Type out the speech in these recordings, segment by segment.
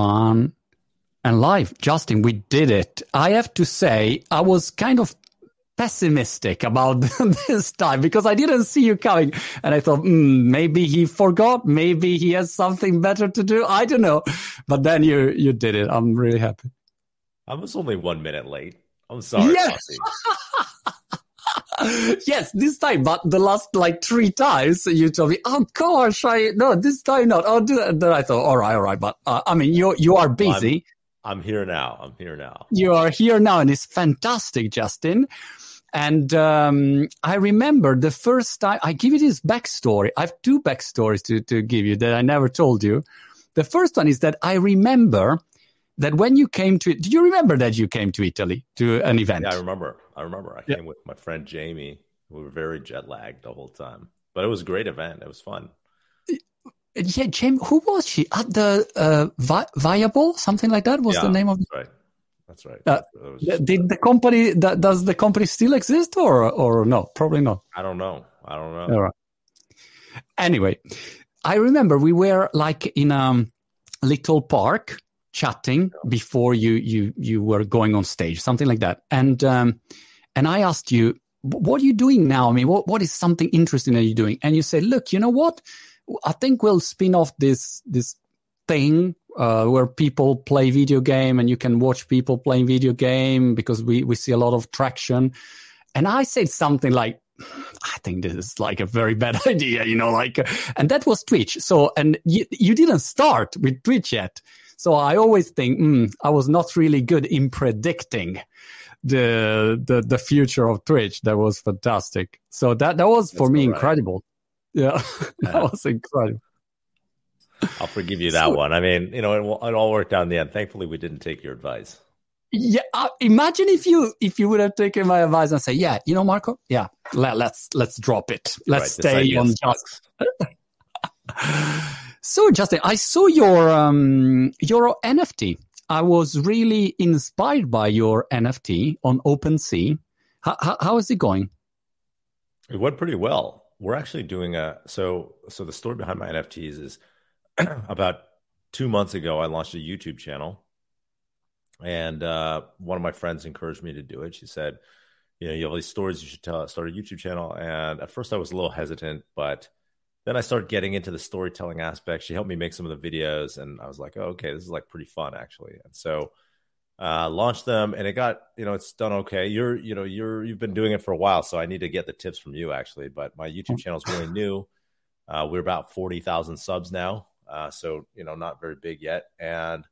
fun and live. Justin, we did it. I have to say, I was kind of pessimistic about this time because I didn't see you coming. And I thought, mm, maybe he forgot. Maybe he has something better to do. I don't know. But then you, you did it. I'm really happy. I was only one minute late. I'm sorry. Yes. yes, this time, but the last like three times you told me, "Oh gosh, I no, this time not." Oh, do that. then I thought, "All right, all right," but uh, I mean, you you are busy. I'm, I'm here now. I'm here now. You are here now, and it's fantastic, Justin. And um, I remember the first time I give you this backstory. I have two backstories to, to give you that I never told you. The first one is that I remember that when you came to, do you remember that you came to Italy to an event? Yeah, I remember. I remember. I yeah. came with my friend Jamie. We were very jet lagged the whole time, but it was a great event. It was fun. Yeah, Jamie. Who was she at the uh, Vi- Viable? Something like that was yeah, the name of. Right. That's right. Uh, did the company does the company still exist or or no? Probably not. I don't know. I don't know. All right. Anyway, I remember we were like in a little park chatting before you you you were going on stage, something like that. And um, and I asked you, what are you doing now? I mean, what what is something interesting that you're doing? And you said, look, you know what? I think we'll spin off this this thing uh, where people play video game and you can watch people playing video game because we, we see a lot of traction. And I said something like, I think this is like a very bad idea, you know, like, and that was Twitch. So, and you, you didn't start with Twitch yet. So I always think, mm, I was not really good in predicting the, the, the future of Twitch. That was fantastic. So that, that was for That's me right. incredible. Yeah, that yeah. was incredible. I'll forgive you that so, one. I mean, you know, it, it, all worked out in the end. Thankfully, we didn't take your advice. Yeah, uh, imagine if you if you would have taken my advice and say, "Yeah, you know, Marco, yeah, let, us let's, let's drop it. Let's right, stay on just." so, Justin, I saw your um your NFT. I was really inspired by your NFT on OpenSea. How, how, how is it going? It went pretty well. We're actually doing a so so the story behind my NFTs is about two months ago, I launched a YouTube channel, and uh, one of my friends encouraged me to do it. She said, "You know, you have all these stories. You should tell. Start a YouTube channel." And at first, I was a little hesitant, but then I started getting into the storytelling aspect. She helped me make some of the videos, and I was like, "Oh, okay, this is like pretty fun, actually." And so, uh, launched them, and it got you know it's done okay. You're you know you're you've been doing it for a while, so I need to get the tips from you actually. But my YouTube channel is really new. Uh, we're about forty thousand subs now, uh, so you know, not very big yet. And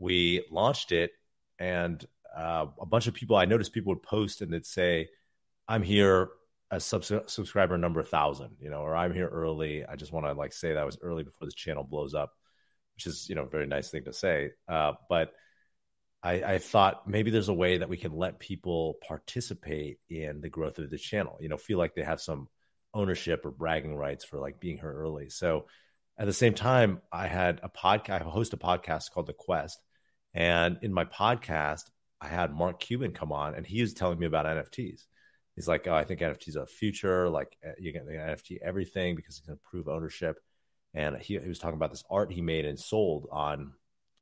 we launched it, and uh, a bunch of people. I noticed people would post and they'd say, "I'm here as sub- subscriber number thousand, you know, or I'm here early. I just want to like say that I was early before this channel blows up, which is you know a very nice thing to say. Uh, but I, I, thought maybe there's a way that we can let people participate in the growth of the channel. You know, feel like they have some ownership or bragging rights for like being here early. So at the same time, I had a podcast, I host a podcast called The Quest. And in my podcast, I had Mark Cuban come on and he was telling me about NFTs. He's like, oh, I think NFTs are a future. Like eh, you get the NFT everything because it's going to improve ownership. And he, he was talking about this art he made and sold on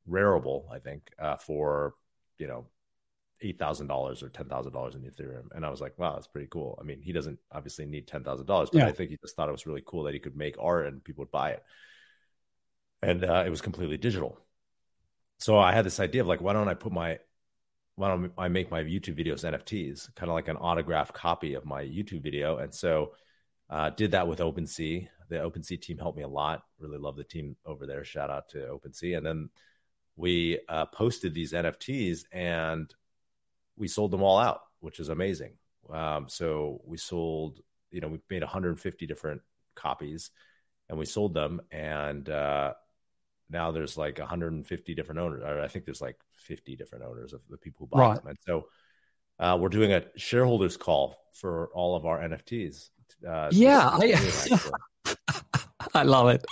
Rarible, I think, uh, for, you know, eight thousand dollars or ten thousand dollars in Ethereum, and I was like, wow, that's pretty cool. I mean, he doesn't obviously need ten thousand dollars, but yeah. I think he just thought it was really cool that he could make art and people would buy it, and uh, it was completely digital. So I had this idea of like, why don't I put my why don't I make my YouTube videos NFTs, kind of like an autographed copy of my YouTube video, and so uh, did that with OpenSea. The OpenSea team helped me a lot. Really love the team over there. Shout out to OpenSea, and then we uh, posted these NFTs and we sold them all out, which is amazing. Um, so we sold, you know, we made 150 different copies and we sold them. And uh, now there's like 150 different owners. I think there's like 50 different owners of the people who bought right. them. And so uh, we're doing a shareholders call for all of our NFTs. Uh, yeah, I, I love it.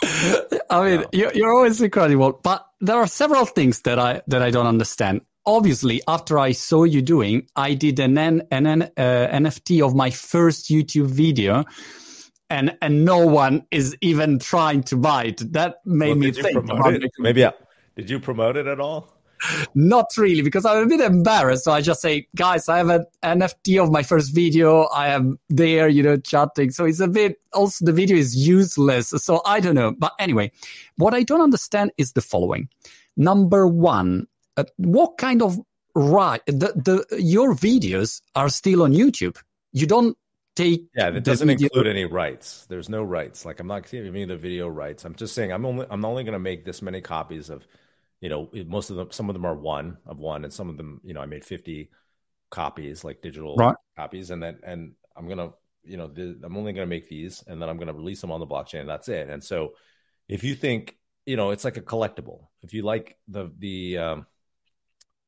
I mean, yeah. you're, you're always incredible, but there are several things that I that I don't understand obviously after I saw you doing, I did an, an N, uh, NFT of my first YouTube video. And, and no one is even trying to buy it. That made well, me think. Maybe, yeah. Did you promote it at all? Not really, because I'm a bit embarrassed. So I just say, guys, I have an NFT of my first video. I am there, you know, chatting. So it's a bit, also the video is useless. So I don't know. But anyway, what I don't understand is the following. Number one, uh, what kind of right, the, the, your videos are still on YouTube. You don't take yeah that doesn't video. include any rights there's no rights like i'm not giving the video rights i'm just saying i'm only i'm only going to make this many copies of you know most of them some of them are one of one and some of them you know i made 50 copies like digital right. copies and then and i'm gonna you know the, i'm only gonna make these and then i'm gonna release them on the blockchain and that's it and so if you think you know it's like a collectible if you like the the um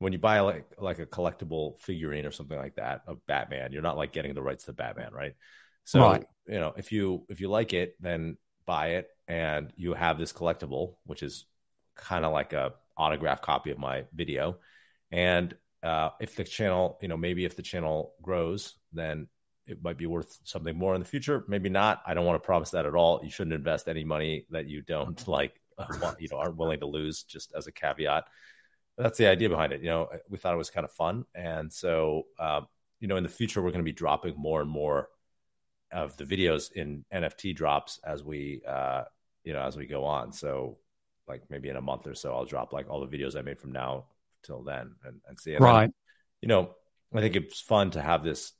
when you buy like like a collectible figurine or something like that of batman you're not like getting the rights to batman right so right. you know if you if you like it then buy it and you have this collectible which is kind of like a autograph copy of my video. And uh, if the channel, you know, maybe if the channel grows, then it might be worth something more in the future. Maybe not. I don't want to promise that at all. You shouldn't invest any money that you don't like, uh, you know, aren't willing to lose. Just as a caveat, that's the idea behind it. You know, we thought it was kind of fun, and so um, you know, in the future, we're going to be dropping more and more of the videos in NFT drops as we, uh, you know, as we go on. So like maybe in a month or so, I'll drop like all the videos I made from now till then and, and see. And right. Then, you know, I think it's fun to have this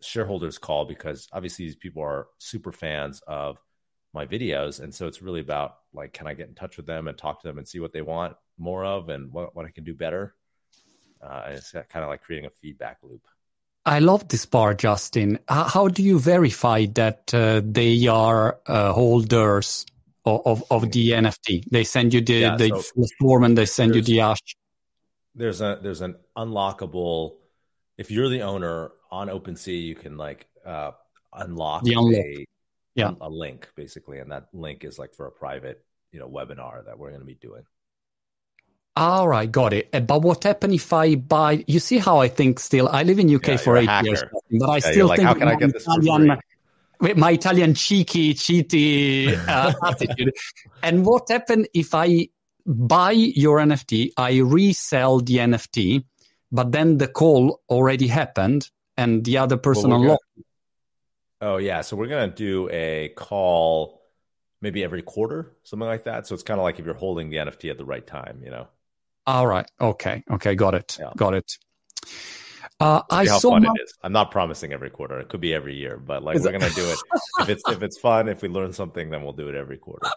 shareholders call because obviously these people are super fans of my videos. And so it's really about like, can I get in touch with them and talk to them and see what they want more of and what, what I can do better? Uh, and it's kind of like creating a feedback loop. I love this part, Justin. How, do you verify that uh, they are uh, holders of, of, the NFT. They send you the, yeah, the so form and they send you the hash. There's a there's an unlockable. If you're the owner on OpenSea, you can like uh, unlock the unlock. a yeah a link basically, and that link is like for a private you know webinar that we're going to be doing. All right, got it. But what happens if I buy? You see how I think still. I live in UK yeah, for eight years, but I yeah, still like, think how can I get this Italian, my Italian cheeky, cheaty uh, attitude. And what happened if I buy your NFT, I resell the NFT, but then the call already happened and the other person well, unlocked? Gonna, oh, yeah. So we're going to do a call maybe every quarter, something like that. So it's kind of like if you're holding the NFT at the right time, you know? All right. Okay. Okay. Got it. Yeah. Got it. Uh, I how saw fun my... it is. I'm not promising every quarter. It could be every year, but like is we're it... gonna do it. if it's if it's fun, if we learn something, then we'll do it every quarter.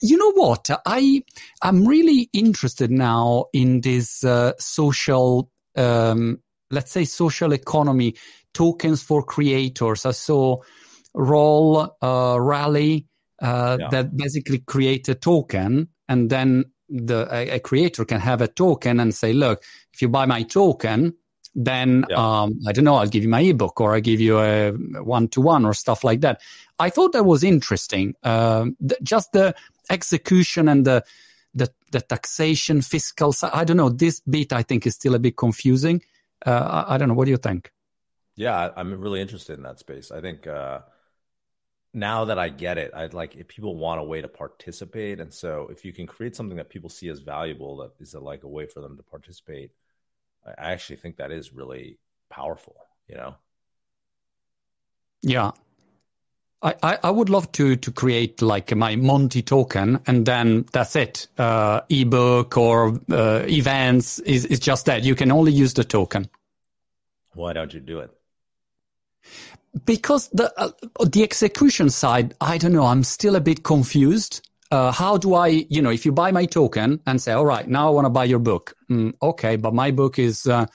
You know what? I I'm really interested now in this uh, social, um, let's say, social economy tokens for creators. I saw Roll uh, Rally uh, yeah. that basically create a token, and then the a, a creator can have a token and say, look, if you buy my token then yeah. um, I don't know, I'll give you my ebook or I give you a one to one or stuff like that. I thought that was interesting. Uh, th- just the execution and the, the, the taxation, fiscal. I don't know. This bit I think is still a bit confusing. Uh, I, I, don't know. What do you think? Yeah, I'm really interested in that space. I think uh, now that I get it, I'd like if people want a way to participate, and so if you can create something that people see as valuable, that is a, like a way for them to participate I actually think that is really powerful, you know? Yeah. I, I, I would love to to create like my Monty token and then that's it. Uh, ebook or uh, events is, is just that. You can only use the token. Why don't you do it? Because the uh, the execution side, I don't know. I'm still a bit confused uh, how do I, you know, if you buy my token and say, all right, now I want to buy your book. Mm, okay, but my book is uh,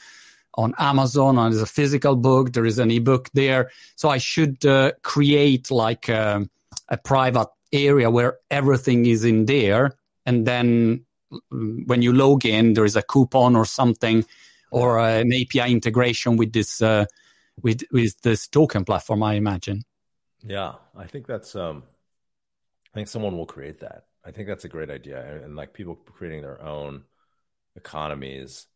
on Amazon and it's a physical book. There is an ebook there. So I should uh, create like a, um, a, private area where everything is in there. And then mm, when you log in, there is a coupon or something or an API integration with this, uh, with, with this token platform, I imagine. Yeah, I think that's, um, I think someone will create that. I think that's a great idea. And like people creating their own economies.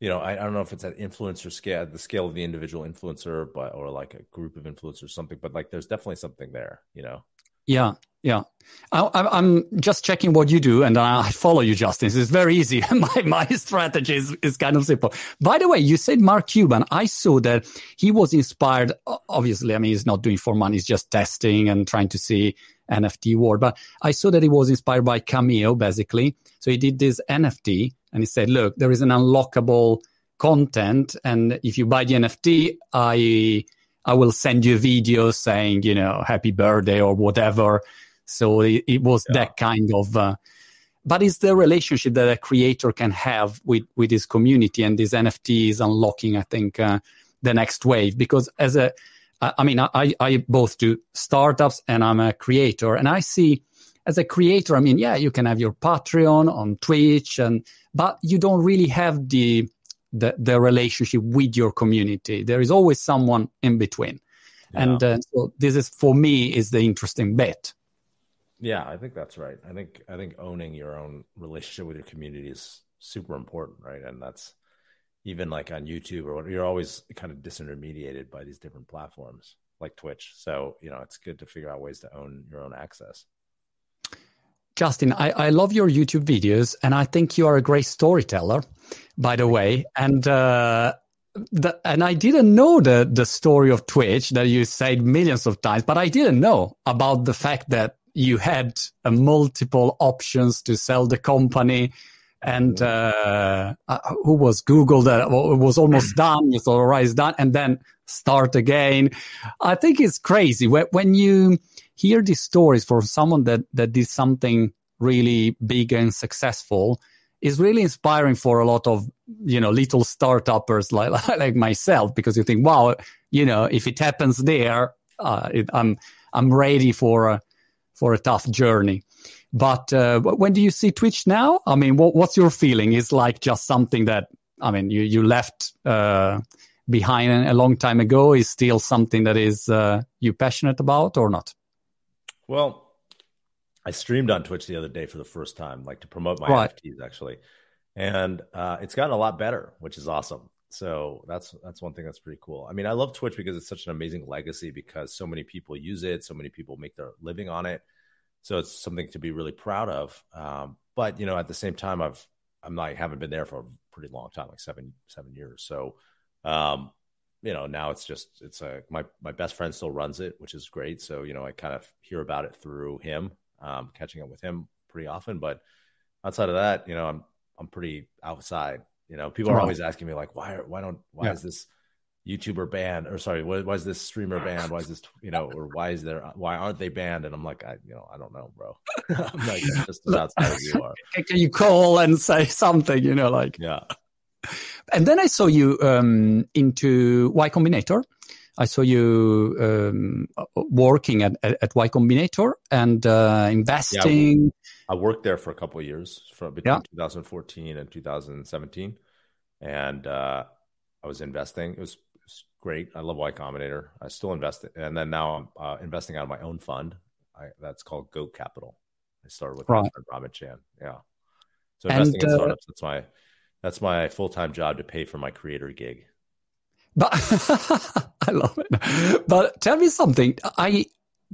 You know, I, I don't know if it's at influencer scale, the scale of the individual influencer, but or like a group of influencers, something. But like, there's definitely something there. You know. Yeah, yeah. I, am just checking what you do, and I follow you, Justin. It's very easy. my my strategy is, is kind of simple. By the way, you said Mark Cuban. I saw that he was inspired. Obviously, I mean, he's not doing for money; he's just testing and trying to see NFT world. But I saw that he was inspired by Cameo, basically. So he did this NFT, and he said, "Look, there is an unlockable content, and if you buy the NFT, I." I will send you a video saying, you know, happy birthday or whatever so it, it was yeah. that kind of. Uh, but it's the relationship that a creator can have with with his community, and this NFT is unlocking, I think, uh, the next wave. Because as a, I mean, I I both do startups and I'm a creator, and I see as a creator, I mean, yeah, you can have your Patreon on Twitch, and but you don't really have the the, the relationship with your community. There is always someone in between, yeah. and uh, so this is for me is the interesting bit. Yeah, I think that's right. I think I think owning your own relationship with your community is super important, right? And that's even like on YouTube or what you're always kind of disintermediated by these different platforms like Twitch. So, you know, it's good to figure out ways to own your own access. Justin, I, I love your YouTube videos and I think you are a great storyteller, by the way. And uh the, and I didn't know the the story of Twitch that you said millions of times, but I didn't know about the fact that you had uh, multiple options to sell the company and uh, uh, who was Google that was almost done. You thought, all right, it's done, and then start again. I think it's crazy when, when you hear these stories from someone that that did something really big and successful. Is really inspiring for a lot of you know little startuppers like like myself because you think, wow, you know, if it happens there, uh, it, I'm I'm ready for for a tough journey. But uh, when do you see Twitch now? I mean, what, what's your feeling? Is like just something that I mean, you you left uh, behind a long time ago. Is still something that is uh, you passionate about or not? Well, I streamed on Twitch the other day for the first time, like to promote my right. NFTs actually, and uh, it's gotten a lot better, which is awesome. So that's that's one thing that's pretty cool. I mean, I love Twitch because it's such an amazing legacy because so many people use it, so many people make their living on it. So it's something to be really proud of. Um, but you know, at the same time, I've I'm not haven't been there for a pretty long time, like seven seven years. So um, you know, now it's just it's a my my best friend still runs it, which is great. So you know, I kind of hear about it through him, um, catching up with him pretty often. But outside of that, you know, I'm I'm pretty outside you know, people are always asking me like, why, are, why don't, why yeah. is this YouTuber banned? Or sorry, why, why is this streamer banned? Why is this, you know, or why is there, why aren't they banned? And I'm like, I, you know, I don't know, bro. I'm like just as outside as you are. Can you call and say something? You know, like yeah. And then I saw you um, into Y Combinator. I saw you um, working at, at, Y Combinator and uh, investing. Yeah, I worked there for a couple of years, from between yeah. 2014 and 2017, and uh, I was investing. It was, it was, great. I love Y Combinator. I still invest, and then now I'm uh, investing out of my own fund. I, that's called Goat Capital. I started with right. Robin Chan. Yeah. So investing and, in uh, startups. That's my that's my full time job to pay for my creator gig. But I love it. But tell me something. I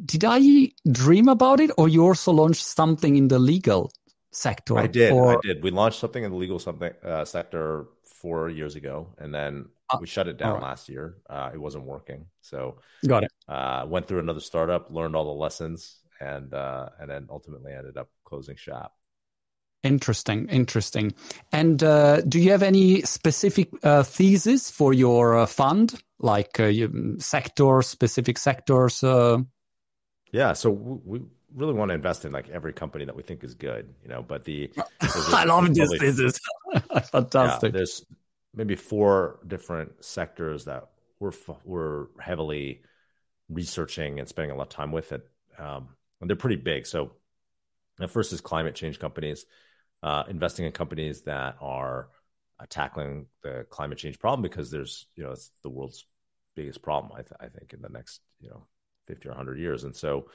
did I dream about it, or you also launched something in the legal sector? I did. I did. We launched something in the legal something uh, sector four years ago, and then uh, we shut it down right. last year. Uh, it wasn't working, so got it. Uh, went through another startup, learned all the lessons, and uh, and then ultimately ended up closing shop. Interesting, interesting. And uh, do you have any specific uh, thesis for your uh, fund, like uh, sector specific sectors? Uh? Yeah, so we really want to invest in like every company that we think is good, you know. But the I love this thesis, fantastic. Yeah, there's maybe four different sectors that we're we're heavily researching and spending a lot of time with it, um, and they're pretty big. So, the first is climate change companies uh, investing in companies that are uh, tackling the climate change problem because there's you know it's the world's biggest problem I, th- I think in the next you know 50 or 100 years. And so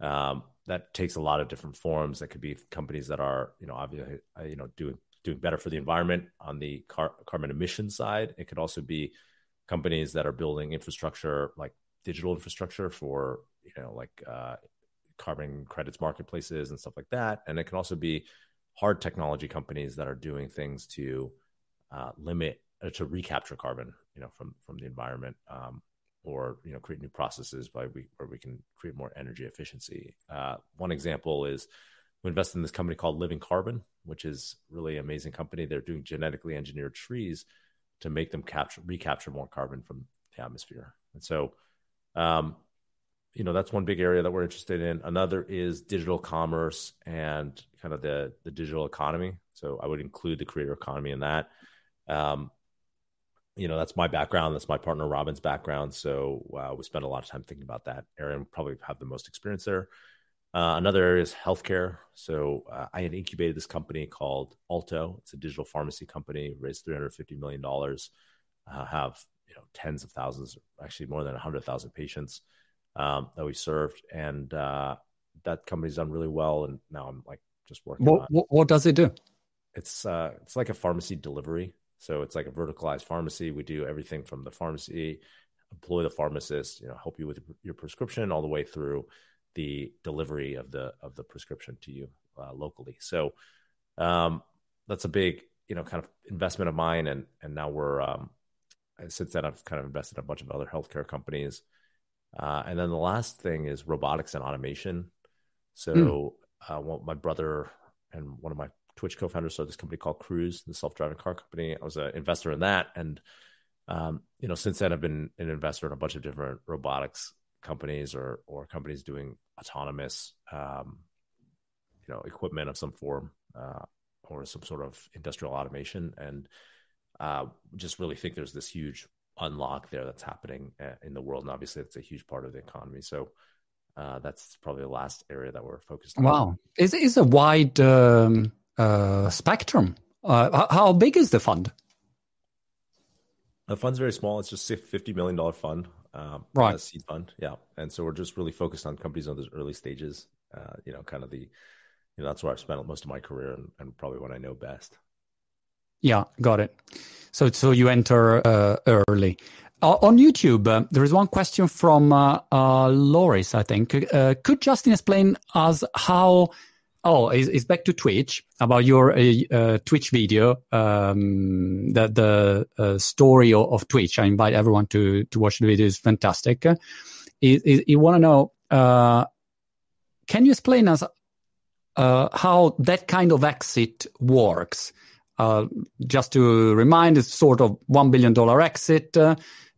um, that takes a lot of different forms. That could be companies that are you know obviously uh, you know doing doing better for the environment on the car- carbon emission side. It could also be companies that are building infrastructure like digital infrastructure for you know like uh, carbon credits marketplaces and stuff like that. And it can also be hard technology companies that are doing things to uh, limit uh, to recapture carbon, you know, from from the environment, um, or you know, create new processes by we, where we can create more energy efficiency. Uh, one example is we invested in this company called Living Carbon, which is really amazing company. They're doing genetically engineered trees to make them capture recapture more carbon from the atmosphere. And so, um, you know, that's one big area that we're interested in. Another is digital commerce and kind of the the digital economy. So I would include the creator economy in that. Um, you know, that's my background. That's my partner Robin's background. So uh, we spend a lot of time thinking about that area and probably have the most experience there. Uh, another area is healthcare. So uh, I had incubated this company called Alto. It's a digital pharmacy company. Raised three hundred fifty million dollars. Uh, have you know tens of thousands, actually more than hundred thousand patients um, that we served, and uh, that company's done really well. And now I'm like just working. What, what, what does it do? It's uh, it's like a pharmacy delivery. So it's like a verticalized pharmacy. We do everything from the pharmacy, employ the pharmacist, you know, help you with your prescription all the way through the delivery of the of the prescription to you uh, locally. So um, that's a big you know kind of investment of mine, and and now we're um, since then I've kind of invested in a bunch of other healthcare companies, uh, and then the last thing is robotics and automation. So mm. uh, well, my brother and one of my Twitch co-founders started this company called Cruise, the self-driving car company. I was an investor in that, and um, you know since then I've been an investor in a bunch of different robotics companies or or companies doing autonomous um, you know equipment of some form uh, or some sort of industrial automation and uh, just really think there's this huge unlock there that's happening uh, in the world. And obviously it's a huge part of the economy. So uh, that's probably the last area that we're focused on. Wow. Is is a wide um, uh, spectrum. Uh, how big is the fund? The fund's very small. It's just a 50 million dollar fund um, right. seed fund. Yeah. And so we're just really focused on companies on those early stages. Uh, you know kind of the you know that's where i've spent most of my career and, and probably what i know best yeah got it so so you enter uh, early uh, on youtube uh, there is one question from uh, uh, loris i think could justin explain us how Oh, it's, it's, back to Twitch about your uh, uh, Twitch video, um, the the uh, story of, of, Twitch. I invite everyone to to watch the video. It's fantastic. You want to know? Uh, can you explain us uh, how that kind of exit works? Uh, just to remind, it's sort of one billion dollar exit,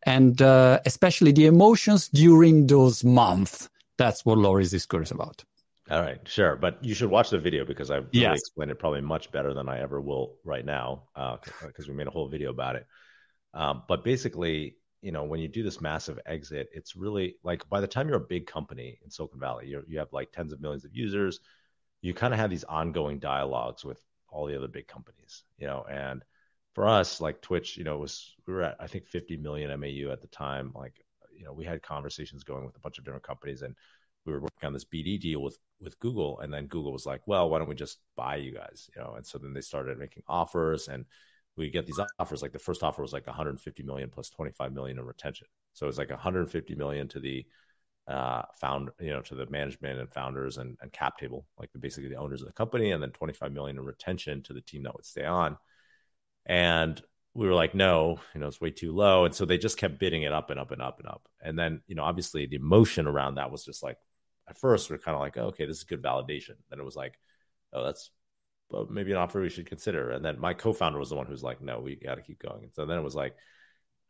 and uh, especially the emotions during those months. That's what Loris is curious about. All right, sure, but you should watch the video because I really yes. explained it probably much better than I ever will right now because uh, we made a whole video about it. Um, but basically, you know, when you do this massive exit, it's really like by the time you're a big company in Silicon Valley, you you have like tens of millions of users. You kind of have these ongoing dialogues with all the other big companies, you know, and for us, like Twitch, you know, was we were at I think 50 million MAU at the time. Like, you know, we had conversations going with a bunch of different companies and we were working on this BD deal with with Google, and then Google was like, "Well, why don't we just buy you guys?" You know, and so then they started making offers, and we get these offers. Like the first offer was like 150 million plus 25 million in retention, so it was like 150 million to the uh, found, you know, to the management and founders and, and cap table, like the, basically the owners of the company, and then 25 million in retention to the team that would stay on. And we were like, no, you know, it's way too low. And so they just kept bidding it up and up and up and up. And then, you know, obviously the emotion around that was just like, at first we are kind of like, oh, okay, this is good validation. Then it was like, oh, that's maybe an offer we should consider. And then my co-founder was the one who's like, no, we got to keep going. And so then it was like,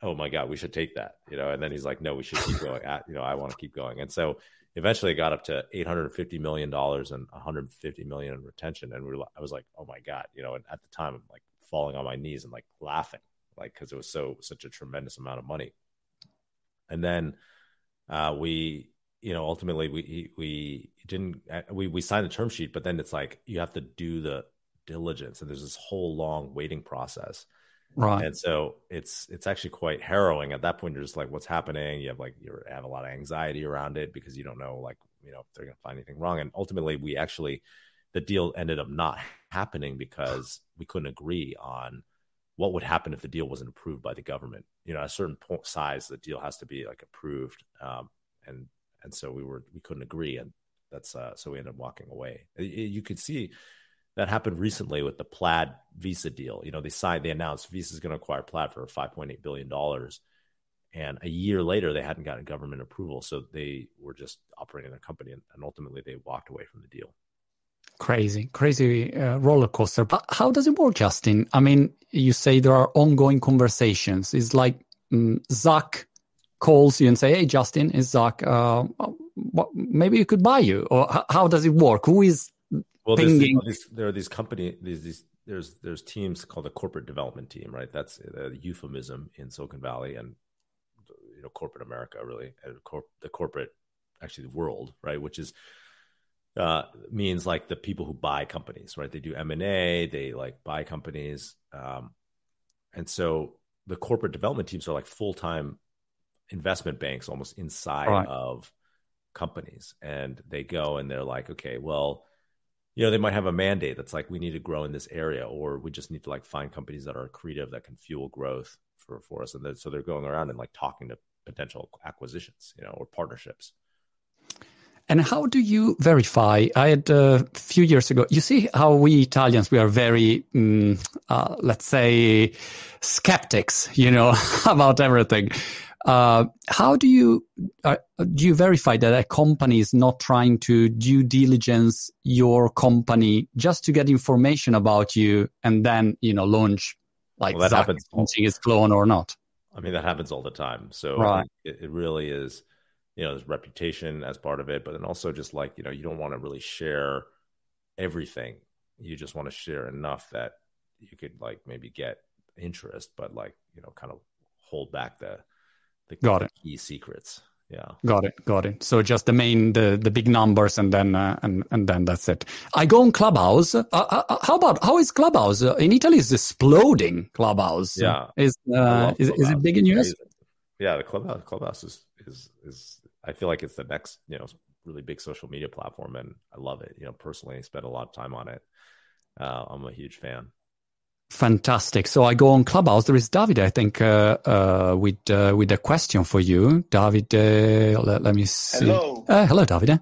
oh my god, we should take that, you know. And then he's like, no, we should keep going. At, you know, I want to keep going. And so eventually it got up to 850 million dollars and 150 million in retention. And we were, I was like, oh my god, you know. And at the time, I'm like falling on my knees and like laughing, like because it was so such a tremendous amount of money. And then uh, we you know, ultimately we we didn't uh, we we signed the term sheet, but then it's like you have to do the diligence, and there's this whole long waiting process. Right. And so it's it's actually quite harrowing. At that point, you're just like, what's happening? You have like you have a lot of anxiety around it because you don't know like you know if they're gonna find anything wrong. And ultimately, we actually the deal ended up not happening because we couldn't agree on what would happen if the deal wasn't approved by the government. You know, at a certain point size, the deal has to be like approved. Um, and and so we were we couldn't agree, and that's uh, so we ended up walking away. You could see that happened recently with the Plaid Visa deal. You know, they signed, they announced Visa is going to acquire Plaid for 5.8 billion dollars, and a year later they hadn't gotten government approval, so they were just operating a company, and, and ultimately they walked away from the deal. Crazy, crazy uh, roller coaster. But how does it work, Justin? I mean, you say there are ongoing conversations. It's like um, Zuck calls you and say, "Hey, Justin, it's Zuck. Uh, maybe you could buy you." Or how does it work? Who is well, there are these company these these there's there's teams called the corporate development team, right? That's a euphemism in Silicon Valley and you know corporate America, really, corp, the corporate actually the world, right? Which is uh, means like the people who buy companies, right? They do M and A, they like buy companies, um, and so the corporate development teams are like full time investment banks, almost inside right. of companies, and they go and they're like, okay, well, you know, they might have a mandate that's like we need to grow in this area, or we just need to like find companies that are creative that can fuel growth for for us, and so they're going around and like talking to potential acquisitions, you know, or partnerships. And how do you verify? I had uh, a few years ago. You see how we Italians we are very, um, uh, let's say, skeptics. You know about everything. Uh, how do you uh, do you verify that a company is not trying to due diligence your company just to get information about you and then you know launch like well, that happens launching his clone or not? I mean that happens all the time. So right. it, it really is you know there's reputation as part of it but then also just like you know you don't want to really share everything you just want to share enough that you could like maybe get interest but like you know kind of hold back the the got it. key secrets. Yeah. Got it got it. So just the main the the big numbers and then uh, and and then that's it. I go on clubhouse. Uh, uh, uh how about how is clubhouse? Uh, in italy is exploding clubhouse. Yeah. Is uh, is, is it big in us yeah the clubhouse clubhouse is is is I feel like it's the next, you know, really big social media platform, and I love it. You know, personally, I spend a lot of time on it. Uh, I'm a huge fan. Fantastic. So I go on Clubhouse. There is David, I think, uh, uh, with uh, with a question for you, David. Uh, let, let, me see. Hello. Uh, hello, David.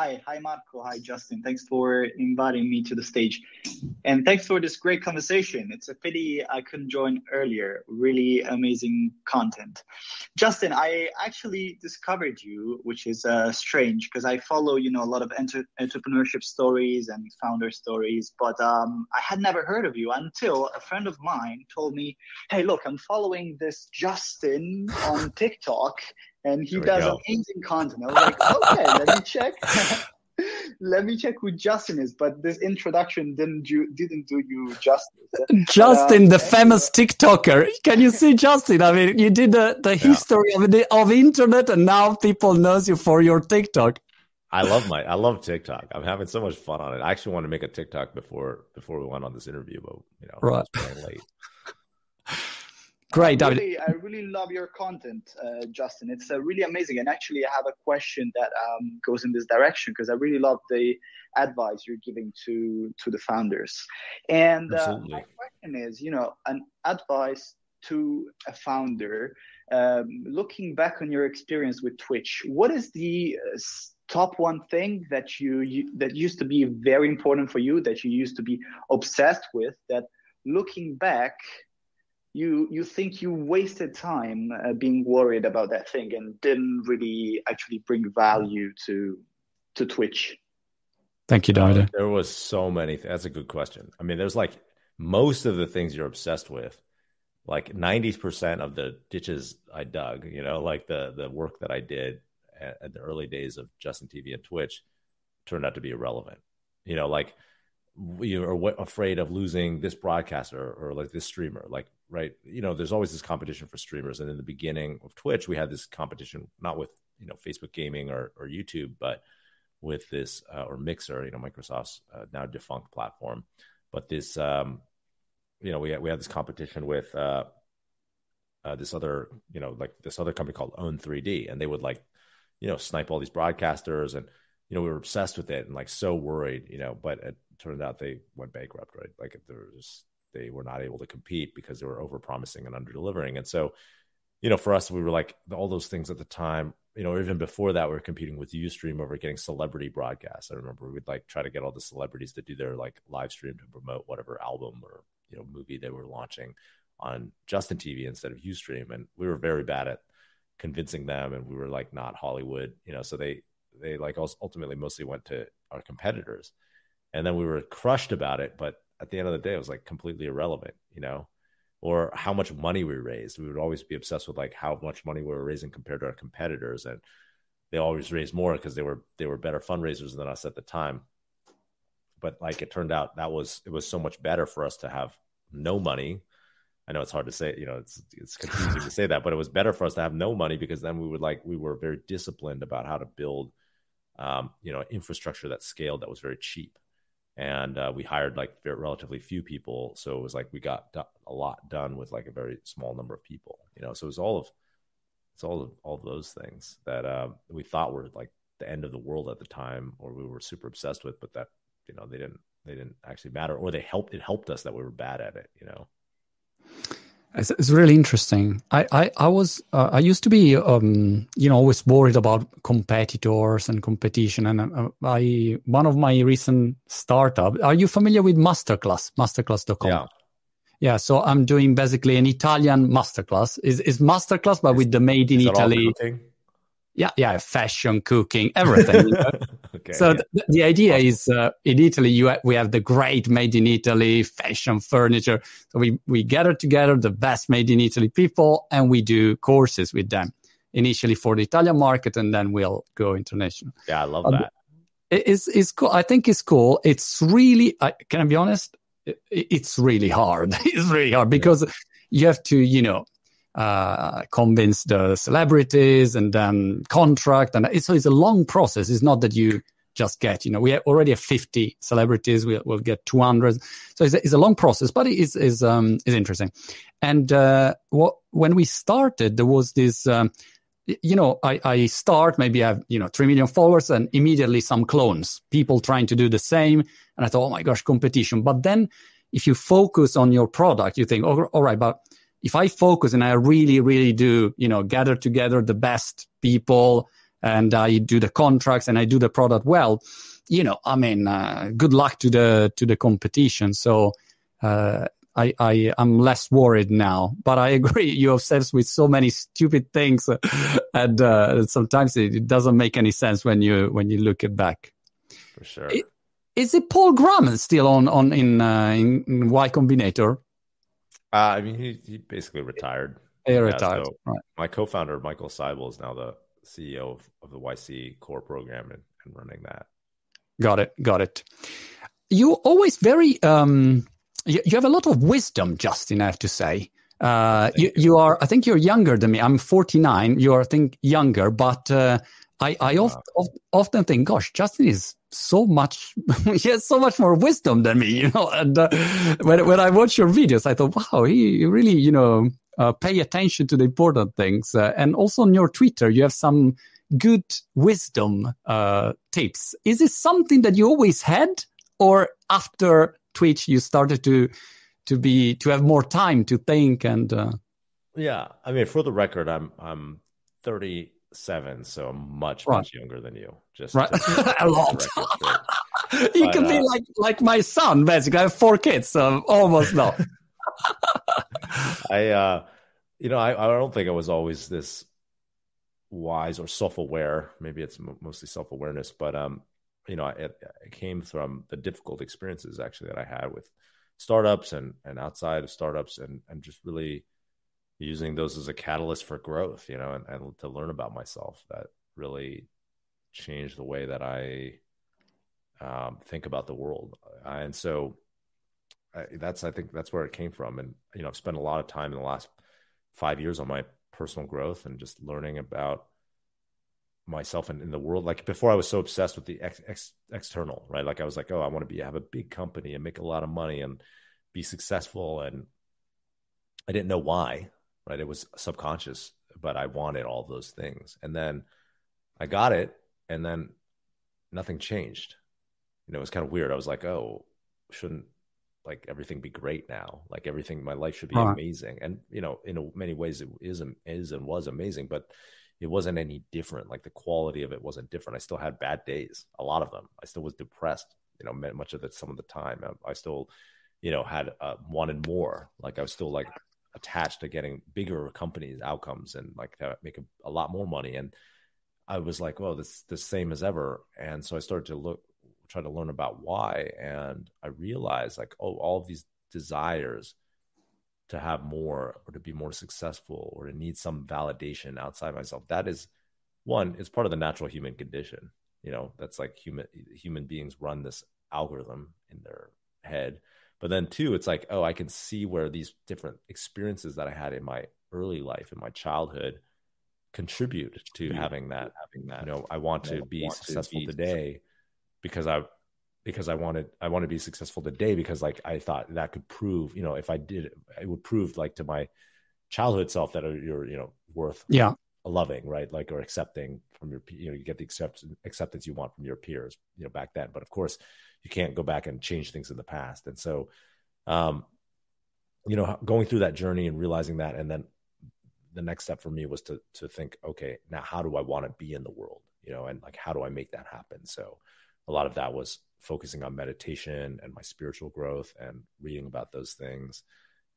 Hi, hi Marco, hi Justin. Thanks for inviting me to the stage. And thanks for this great conversation. It's a pity I couldn't join earlier. Really amazing content. Justin, I actually discovered you, which is uh, strange because I follow, you know, a lot of enter- entrepreneurship stories and founder stories, but um, I had never heard of you until a friend of mine told me, "Hey, look, I'm following this Justin on TikTok, and he does go. amazing content. I was like, okay, let me check. let me check who Justin is. But this introduction didn't do, didn't do you justice. Justin, um, the famous TikToker. Can you see Justin? I mean, you did the, the yeah. history of the of internet, and now people knows you for your TikTok. I love my I love TikTok. I'm having so much fun on it. I actually wanted to make a TikTok before before we went on this interview, but you know, right. late. Great, I really, I really love your content, uh, Justin. It's uh, really amazing. And actually, I have a question that um, goes in this direction because I really love the advice you're giving to to the founders. And uh, my question is, you know, an advice to a founder, um, looking back on your experience with Twitch, what is the uh, top one thing that you, you that used to be very important for you, that you used to be obsessed with, that looking back you you think you wasted time uh, being worried about that thing and didn't really actually bring value to to Twitch? Thank you, David. Uh, there was so many. Th- that's a good question. I mean, there's like most of the things you're obsessed with. Like ninety percent of the ditches I dug, you know, like the the work that I did at, at the early days of Justin TV and Twitch, turned out to be irrelevant. You know, like you know, are afraid of losing this broadcaster or, or like this streamer. Like right? You know, there's always this competition for streamers. And in the beginning of Twitch, we had this competition not with you know Facebook Gaming or, or YouTube, but with this uh, or Mixer, you know, Microsoft's uh, now defunct platform. But this, um, you know, we had, we had this competition with uh, uh, this other, you know, like this other company called Own 3D, and they would like, you know, snipe all these broadcasters, and you know, we were obsessed with it and like so worried, you know. But it turned out they went bankrupt, right? Like there was they were not able to compete because they were over promising and under delivering. And so you know, for us, we were like all those things at the time. You know, even before that, we were competing with UStream over getting celebrity broadcasts. I remember we'd like try to get all the celebrities to do their like live stream to promote whatever album or you know movie they were launching on Justin TV instead of UStream, and we were very bad at convincing them, and we were like not Hollywood, you know. So they they like ultimately mostly went to our competitors, and then we were crushed about it. But at the end of the day, it was like completely irrelevant, you know, or how much money we raised. We would always be obsessed with like how much money we were raising compared to our competitors, and they always raised more because they were they were better fundraisers than us at the time. But like it turned out that was it was so much better for us to have no money I know it's hard to say, you know, it's it's confusing to say that, but it was better for us to have no money because then we would like we were very disciplined about how to build, um, you know, infrastructure that scaled that was very cheap, and uh, we hired like relatively few people, so it was like we got a lot done with like a very small number of people, you know. So it was all of it's all of all of those things that uh, we thought were like the end of the world at the time, or we were super obsessed with, but that you know they didn't they didn't actually matter, or they helped it helped us that we were bad at it, you know. It's, it's really interesting. I I, I was uh, I used to be um, you know always worried about competitors and competition. And uh, I one of my recent startup. Are you familiar with Masterclass? Masterclass.com. Yeah. Yeah, so I'm doing basically an Italian masterclass. Is is masterclass, but with the made in Italy yeah yeah fashion cooking everything you know? okay, so yeah. the, the, idea is uh, in italy you ha- we have the great made in italy fashion furniture. So we we gather together the best made in italy people and we do courses with them. Initially for the italian market and then we'll go international. Yeah i love um, that. it's, it's cool. I think it's cool. It's really I, can i be honest? It's really hard. It's really hard because yeah. you have to you know uh, convince the celebrities and then contract. And so it's a long process. It's not that you just get, you know, we already have 50 celebrities. We'll, we'll get 200. So it's a, it's a long process, but it is, is, um, is interesting. And, uh, what, when we started, there was this, um, you know, I, I start, maybe I have, you know, 3 million followers and immediately some clones, people trying to do the same. And I thought, oh my gosh, competition. But then if you focus on your product, you think, oh, all right, but if I focus and I really, really do, you know, gather together the best people and I do the contracts and I do the product well, you know, I mean, uh, good luck to the to the competition. So uh, I, I am less worried now. But I agree, you're obsessed with so many stupid things, and uh, sometimes it, it, doesn't make any sense when you when you look it back. For sure. It, is it Paul Graham still on on in, uh, in, in Y Combinator? Uh, I mean, he, he basically retired. He yeah, retired. So right. My co-founder Michael Seibel is now the CEO of, of the YC core program and, and running that. Got it. Got it. You always very um, you, you have a lot of wisdom, Justin. I have to say. Uh, you, you are. I think you're younger than me. I'm 49. You're, I think, younger, but uh, I, I wow. often, often think, gosh, Justin is so much, he has so much more wisdom than me, you know. And uh, when, when I watch your videos, I thought, wow, he really, you know, uh, pay attention to the important things. Uh, and also on your Twitter, you have some good wisdom uh, tips. Is this something that you always had, or after Twitch you started to to be to have more time to think and? Uh... Yeah, I mean, for the record, I'm I'm 30 seven, so I'm much right. much younger than you. Just right, a lot. you but, can be uh, like like my son. Basically, I have four kids, so almost no. I, uh, you know, I, I don't think I was always this wise or self-aware. Maybe it's mostly self-awareness, but um, you know, it, it came from the difficult experiences actually that I had with startups and and outside of startups, and and just really using those as a catalyst for growth, you know, and, and to learn about myself that really changed the way that I um, think about the world. and so I, that's, I think that's where it came from. And, you know, I've spent a lot of time in the last five years on my personal growth and just learning about myself and in the world. Like before I was so obsessed with the ex, ex, external, right? Like I was like, oh, I want to be, have a big company and make a lot of money and be successful. And I didn't know why right? It was subconscious, but I wanted all those things. And then I got it, and then nothing changed. You know, it was kind of weird. I was like, oh, shouldn't like everything be great now. Like everything, my life should be Right. amazing. And you know, in many ways, it is is and was amazing, but it wasn't any different. Like the quality of it wasn't different. I still had bad days, a lot of them. I still was depressed. You know, much of it, some of the time. I, I still, you know, had uh, wanted more. Like I was still like attached to getting bigger companies outcomes and like make a, a lot more money. And I was like, well, this the same as ever. And so I started to look, try to learn about why. And I realized like, oh, all these desires to have more or to be more successful or to need some validation outside myself. That is one, it's part of the natural human condition. You know, that's like human human beings run this algorithm in their head. But then two, it's like, oh, I can see where these different experiences that I had in my early life, in my childhood, contribute to having that having that. You know, I want to be want to successful be today because I because I wanted I want to be successful today because like I thought that could prove, you know, if I did it would prove like to my childhood self that uh, you're, you know, worth Yeah. Loving, right? Like or accepting from your, you know, you get the accept- acceptance you want from your peers, you know, back then. But of course, you can't go back and change things in the past. And so, um, you know, going through that journey and realizing that, and then the next step for me was to to think, okay, now how do I want to be in the world, you know, and like how do I make that happen? So, a lot of that was focusing on meditation and my spiritual growth and reading about those things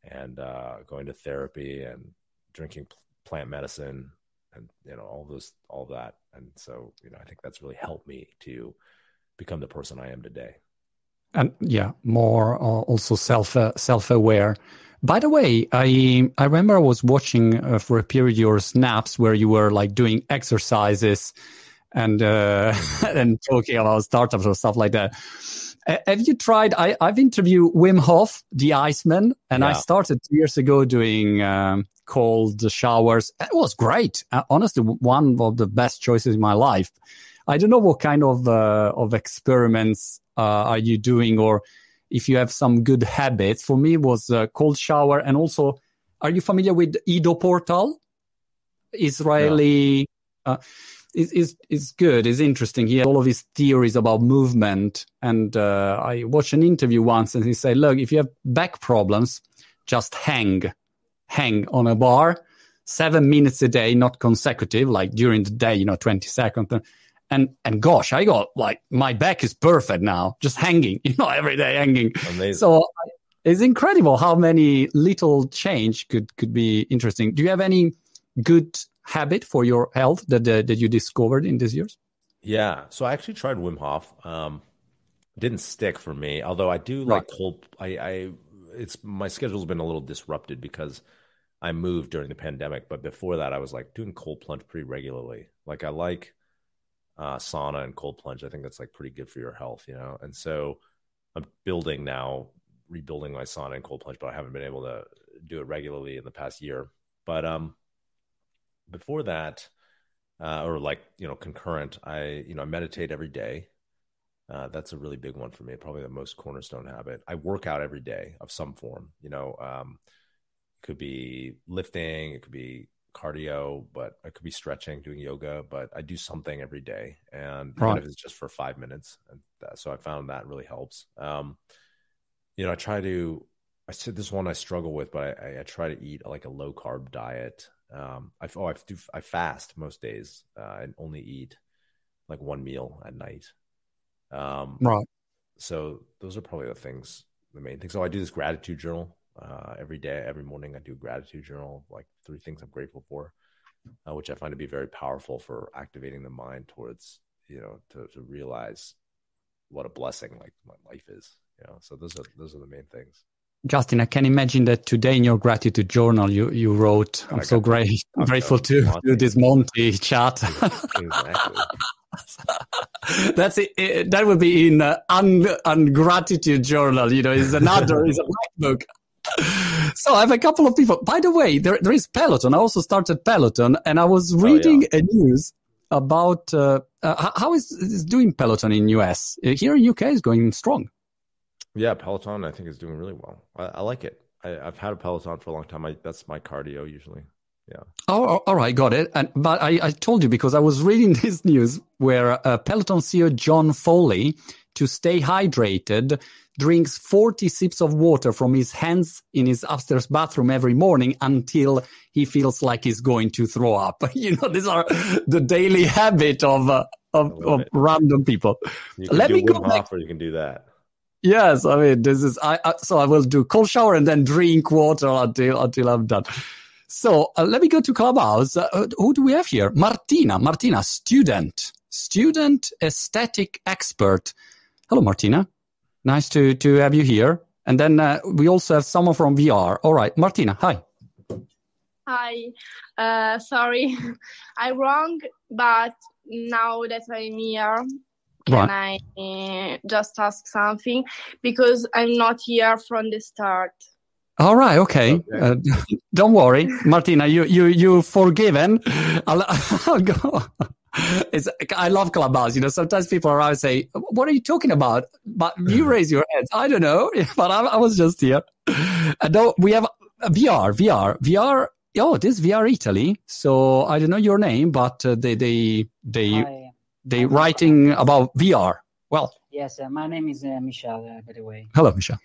and uh, going to therapy and drinking plant medicine and you know all those all that and so you know i think that's really helped me to become the person i am today and yeah, more uh, also self uh, self aware. By the way, I I remember I was watching uh, for a period your snaps where you were like doing exercises and uh, and talking about startups or stuff like that. Have you tried? I I've interviewed Wim Hof, the Iceman, and I started two years ago doing um, cold showers. It was great. Uh, honestly, one of the best choices in my life. I don't know what kind of uh, of experiments uh, are you doing, or if you have some good habits. For me, was uh, cold shower, and also, are you familiar with Ido Portal? Israeli. Uh, is is is good. Is interesting. He had all of his theories about movement, and uh, I watched an interview once, and he said, "Look, if you have back problems, just hang, hang on a bar, seven minutes a day, not consecutive, like during the day, you know, twenty seconds." And and gosh, I got like my back is perfect now, just hanging, you know, every day hanging. amazing So it's incredible how many little change could could be interesting. Do you have any good habit for your health that uh, that you discovered in these years? Yeah. So I actually tried Wim Hof. Um, didn't stick for me, although I do like Right. cold. I, I, it's my schedule's been a little disrupted because I moved during the pandemic. But before that, I was like doing cold plunge pretty regularly. Like I like uh, sauna and cold plunge. I think that's like pretty good for your health, you know. And so I'm building now, rebuilding my sauna and cold plunge, but I haven't been able to do it regularly in the past year. But um, before that, uh, or like you know concurrent i you know i meditate every day. Uh, that's a really big one for me probably the most cornerstone habit. I work out every day of some form you know um, it could be lifting it could be cardio but it could be stretching doing yoga but i do something every day and even Right. if it's just for five minutes and that, so i found that really helps. Um, you know i try to i said this one i struggle with but I, I try to eat like a low carb diet um, I oh I do I fast most days uh, and only eat like one meal at night. Um, Right. so those are probably the things, the main things. So I do this gratitude journal uh, every day, every morning. I do a gratitude journal, like three things I'm grateful for, uh, which I find to be very powerful for activating the mind towards you know to to realize what a blessing like my life is. You know, so those are those are the main things. Justin, I can imagine that today in your gratitude journal you you wrote, "I'm I so great, Okay. grateful to do this Monty chat." exactly. That's it, That would be in uh, un, ungratitude journal. You know, is another is a black book. So I have a couple of people. By the way, there there is Peloton. I also started Peloton, and I was reading a news about uh, uh, how is, is doing Peloton in US. Uh, Here in UK is going strong. Yeah, Peloton I think is doing really well. I, I like it. I, I've had a Peloton for a long time. I, that's my cardio usually. Yeah. oh, all right, got it. And but I, I told you because I was reading this news where uh, Peloton CEO John Foley to stay hydrated, drinks 40 sips of water from his hands in his upstairs bathroom every morning until he feels like he's going to throw up. you know, these are the daily habit of, uh, of, of random people. Let me go back. Or you can do that. Yes, I mean this is I, I, so I will do cold shower and then drink water until until I'm done. So uh, let me go to Clubhouse. Uh, who do we have here? Martina. Martina, student, student aesthetic expert. Hello, Martina. Nice to to have you here. And then uh, we also have someone from VR. All right, Martina. Hi. Hi. Uh, sorry, I'm wrong, but now that I'm here, can right. I uh, just ask something? Because I'm not here from the start. All right, okay. okay. Uh, don't worry, Martina. You you you forgiven. I'll, I'll go. It's, I love Clubhouse. You know, sometimes people around say, "What are you talking about?" But you raise your hands. I don't know, but I, I was just here. And uh, we have VR, VR, VR. Oh, this VR Italy. So I don't know your name, but uh, they they they. Hi they writing about VR. Well, yes, uh, my name is uh, Michel, uh, by the way. Hello, Michel.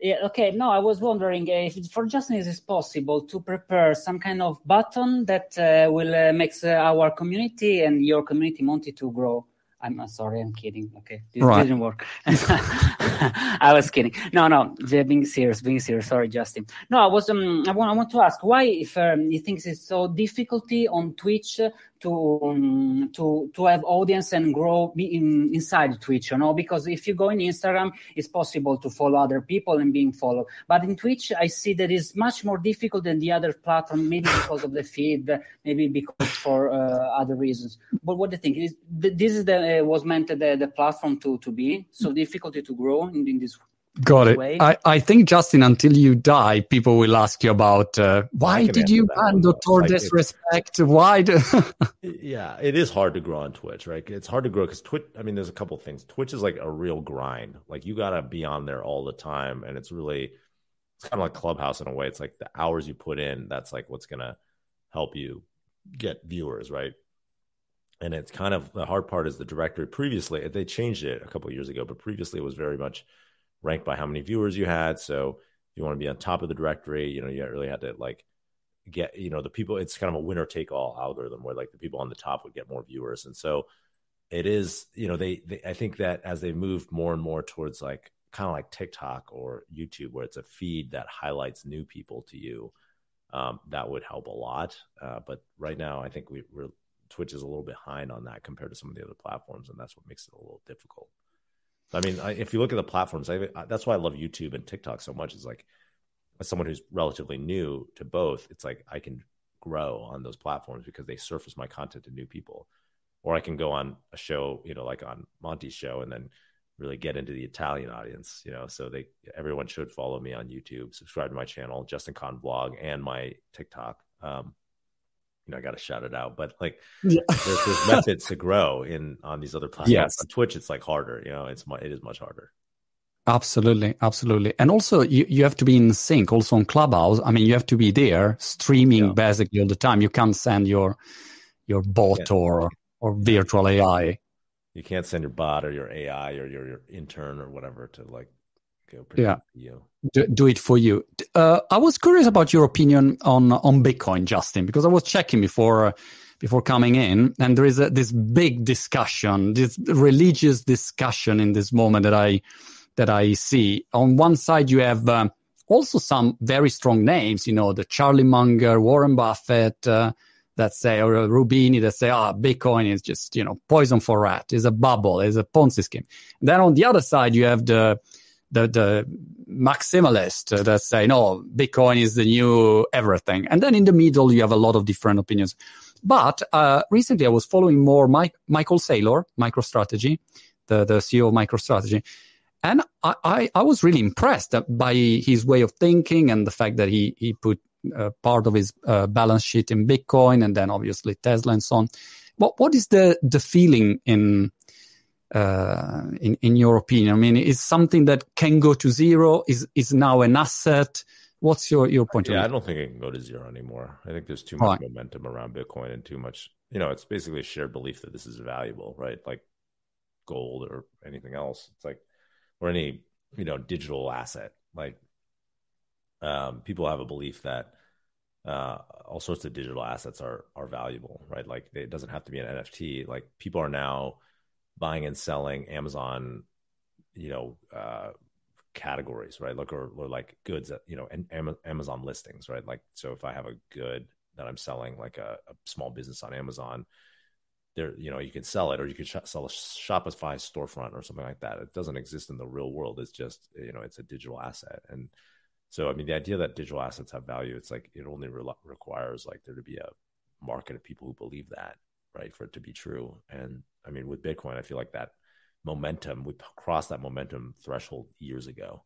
Yeah, okay. No, I was wondering if for Justin is it possible to prepare some kind of button that uh, will uh, make our community and your community Monty to grow. I'm uh, sorry, I'm kidding. Okay, this right. didn't work. I was kidding. No, no, being serious, being serious. Sorry, Justin. No, I was. Um, I want. I want to ask why, if um, you think it's so difficulty on Twitch to um, to to have audience and grow in, inside Twitch, you know, because if you go in Instagram, it's possible to follow other people and being followed. But in Twitch, I see that it's much more difficult than the other platform, maybe because of the feed, maybe because for uh, other reasons. But what do you think? Is this is the uh, was meant the, the platform to to be so difficult to grow in, in this Got it. I, I think, Justin, until you die, people will ask you about uh, why did you ban Doctor Disrespect? Why? Do... yeah, it is hard to grow on Twitch, right? It's hard to grow because Twitch, I mean, there's a couple things. Twitch is like a real grind. Like you got to be on there all the time. And it's really, it's kind of like Clubhouse in a way. It's like the hours you put in, that's like what's going to help you get viewers, right? And it's kind of the hard part is the directory. Previously, they changed it a couple years ago, but previously it was very much ranked by how many viewers you had. So if you want to be on top of the directory, you know, you really had to like get, you know, the people, it's kind of a winner take all algorithm where like the people on the top would get more viewers. And so it is, you know, they, they I think that as they moved more and more towards like kind of like TikTok or YouTube, where it's a feed that highlights new people to you, um, that would help a lot. Uh, but right now, I think we, we're Twitch is a little behind on that compared to some of the other platforms, and that's what makes it a little difficult. I mean, I, if you look at the platforms, I, that's why I love YouTube and TikTok so much. Is like, as someone who's relatively new to both, it's like I can grow on those platforms because they surface my content to new people, or I can go on a show, you know, like on Monty's show, and then really get into the Italian audience. You know, so they everyone should follow me on YouTube, subscribe to my channel, Justin Kan Vlog, and my TikTok. Um, you know, I got to shout it out. But like, yeah. there's, there's methods to grow in on these other platforms. Yes. On Twitch, it's like harder. You know, it's it is much harder. Absolutely, absolutely, and also you, you have to be in sync. Also on Clubhouse, I mean, you have to be there streaming yeah. basically all the time. You can't send your your bot yeah. or or virtual AI. You can't send your bot or your AI or your, your intern or whatever to like go. Yeah, you do, do it for you. Uh, I was curious about your opinion on on Bitcoin, Justin, because I was checking before. Uh, before coming in, and there is a, this big discussion, this religious discussion in this moment that I that I see. On one side, you have um, also some very strong names, you know, the Charlie Munger, Warren Buffett, uh, that say, or Roubini that say, ah, oh, Bitcoin is just, you know, poison for rat, is a bubble, is a Ponzi scheme. And then on the other side, you have the the, the maximalist that say, no, Bitcoin is the new everything. And then in the middle, you have a lot of different opinions. But uh, recently, I was following more Mike, Michael Saylor, MicroStrategy, the, the CEO of MicroStrategy. And I, I, I, was really impressed by his way of thinking and the fact that he, he put uh, part of his uh, balance sheet in Bitcoin and then obviously Tesla and so on. What, what is the, the feeling in uh, in in your opinion? I mean, is something that can go to zero? Is is now an asset? What's your your point? Yeah, I don't think it can go to zero anymore. I think there's too much right. momentum around Bitcoin and too much. You know, it's basically a shared belief that this is valuable, right? Like gold or anything else. It's like or any you know digital asset. Like um, people have a belief that uh, all sorts of digital assets are are valuable, right? Like it doesn't have to be an NFT. Like people are now buying and selling Amazon, you know, uh, categories, right? Like or, or like goods that you know, and Amazon listings, right? Like so, if I have a good that I'm selling, like a, a small business on Amazon, there, you know, you can sell it, or you could sh- sell a Shopify storefront or something like that. It doesn't exist in the real world. It's just you know, it's a digital asset, and so, I mean, the idea that digital assets have value, it's like it only re- requires like there to be a market of people who believe that, right, for it to be true. And I mean, with Bitcoin, I feel like that momentum, we crossed that momentum threshold years ago,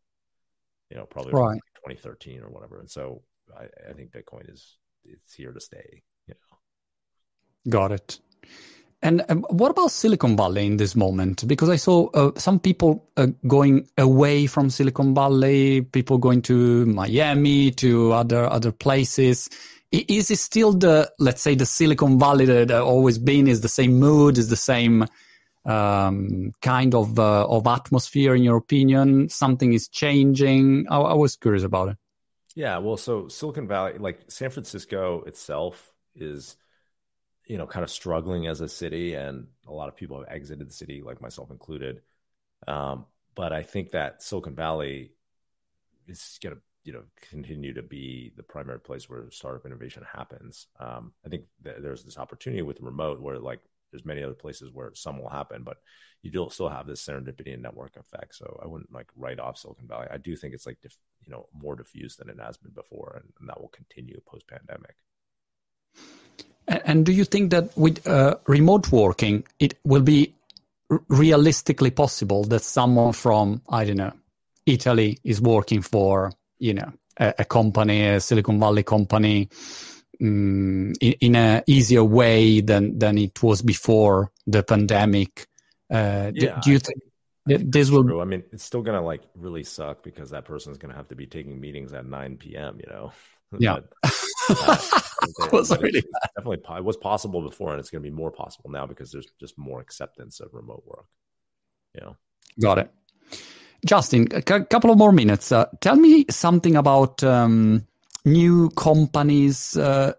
you know, probably right. 2013 or whatever. And so I, I think Bitcoin is, it's here to stay, you know. Got it. And um, what about Silicon Valley in this moment? Because I saw uh, some people uh, going away from Silicon Valley, people going to Miami, to other other places. Is it still the let's say the Silicon Valley that always been? Is the same mood? Is the same um, kind of uh, of atmosphere? In your opinion, something is changing. I, I was curious about it. Yeah, well, so Silicon Valley, like San Francisco itself, is you know, kind of struggling as a city, and a lot of people have exited the city, like myself included. Um, but I think that Silicon Valley is going to, you know, continue to be the primary place where startup innovation happens. Um, I think there's this opportunity with remote where, like, there's many other places where some will happen, but you do still have this serendipity and network effect. So I wouldn't like write off Silicon Valley. I do think it's like, you know, more diffuse than it has been before, and, and that will continue post pandemic. And do you think that with uh, remote working, it will be realistically possible that someone from, I don't know, Italy is working for, you know, a, a company, a Silicon Valley company, um, in, in a easier way than, than it was before the pandemic? Uh, yeah, do, do, you think this will true. I mean, it's still gonna like really suck because that person is gonna have to be taking meetings at 9 p.m. You know. Yeah. but, uh, was really definitely it was possible before, and it's going to be more possible now because there's just more acceptance of remote work. You know, got it. Justin, a c- couple of more minutes. Uh, tell me something about um, new companies. Uh,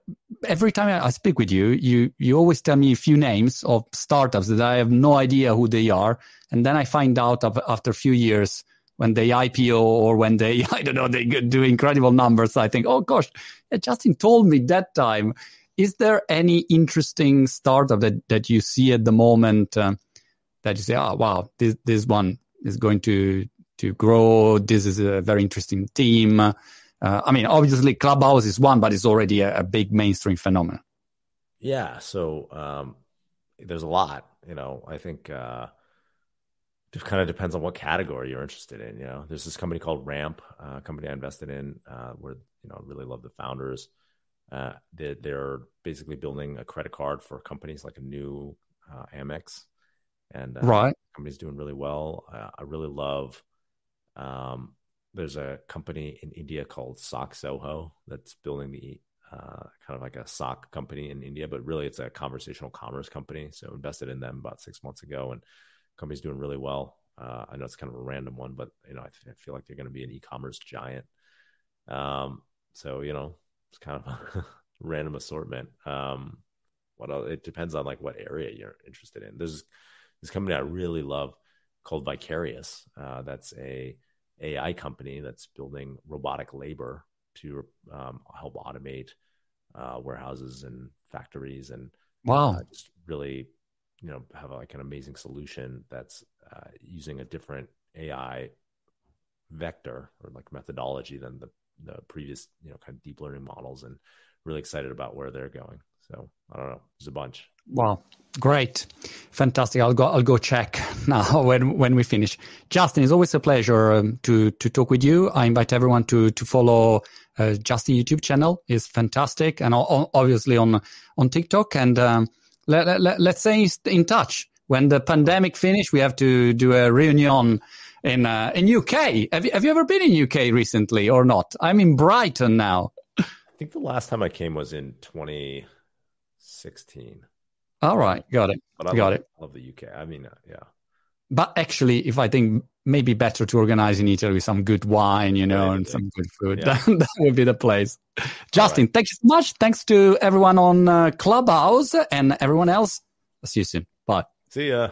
every time I speak with you, you you always tell me a few names of startups that I have no idea who they are, and then I find out after a few years when they IPO or when they, I don't know, they do incredible numbers. I think, oh gosh, Justin told me that time. Is there any interesting startup that, that you see at the moment uh, that you say, oh wow, this this one is going to to grow. This is a very interesting team. Uh, I mean, obviously, Clubhouse is one, but it's already a, a big mainstream phenomenon. Yeah, so um, there's a lot. You know, I think. Uh, it kind of depends on what category you're interested in. You know, there's this company called Ramp, uh, a company I invested in, uh, where you know I really love the founders. Uh, they, they're basically building a credit card for companies like a new uh, Amex, and uh, right, company's doing really well. Uh, I really love. Um, there's a company in India called Sock Soho that's building the uh, kind of like a sock company in India, but really it's a conversational commerce company. So invested in them about six months ago, and company's doing really well. Uh, I know it's kind of a random one, but you know, I, th- I feel like they're going to be an e-commerce giant. Um, so you know, it's kind of a random assortment. Um, what else? it depends on like what area you're interested in. There's this company I really love called Vicarious. Uh, that's a AI company that's building robotic labor to um, help automate uh, warehouses and factories and wow, uh, just really you know have like an amazing solution that's uh, using a different AI vector or like methodology than the the previous you know kind of deep learning models, and really excited about where they're going. So I don't know, there's a bunch. Wow, great, fantastic! I'll go. I'll go check now when when we finish. Justin, it's always a pleasure um, to to talk with you. I invite everyone to to follow uh, Justin YouTube channel. is fantastic, and obviously on on TikTok and. Um, let, let, let's stay in touch. When the pandemic finish, we have to do a reunion in uh, in UK. Have you, have you ever been in UK recently or not? I'm in Brighton now. I think the last time I came was in 2016. All right, got it. But I got love, it. Love the UK. I mean, uh, yeah, but actually, if I think maybe better to organize in Italy with some good wine, you know, and some good food, yeah. that, that would be the place. Justin, right. thank you so much. Thanks to everyone on uh, Clubhouse and everyone else. I'll see you soon. Bye. See ya.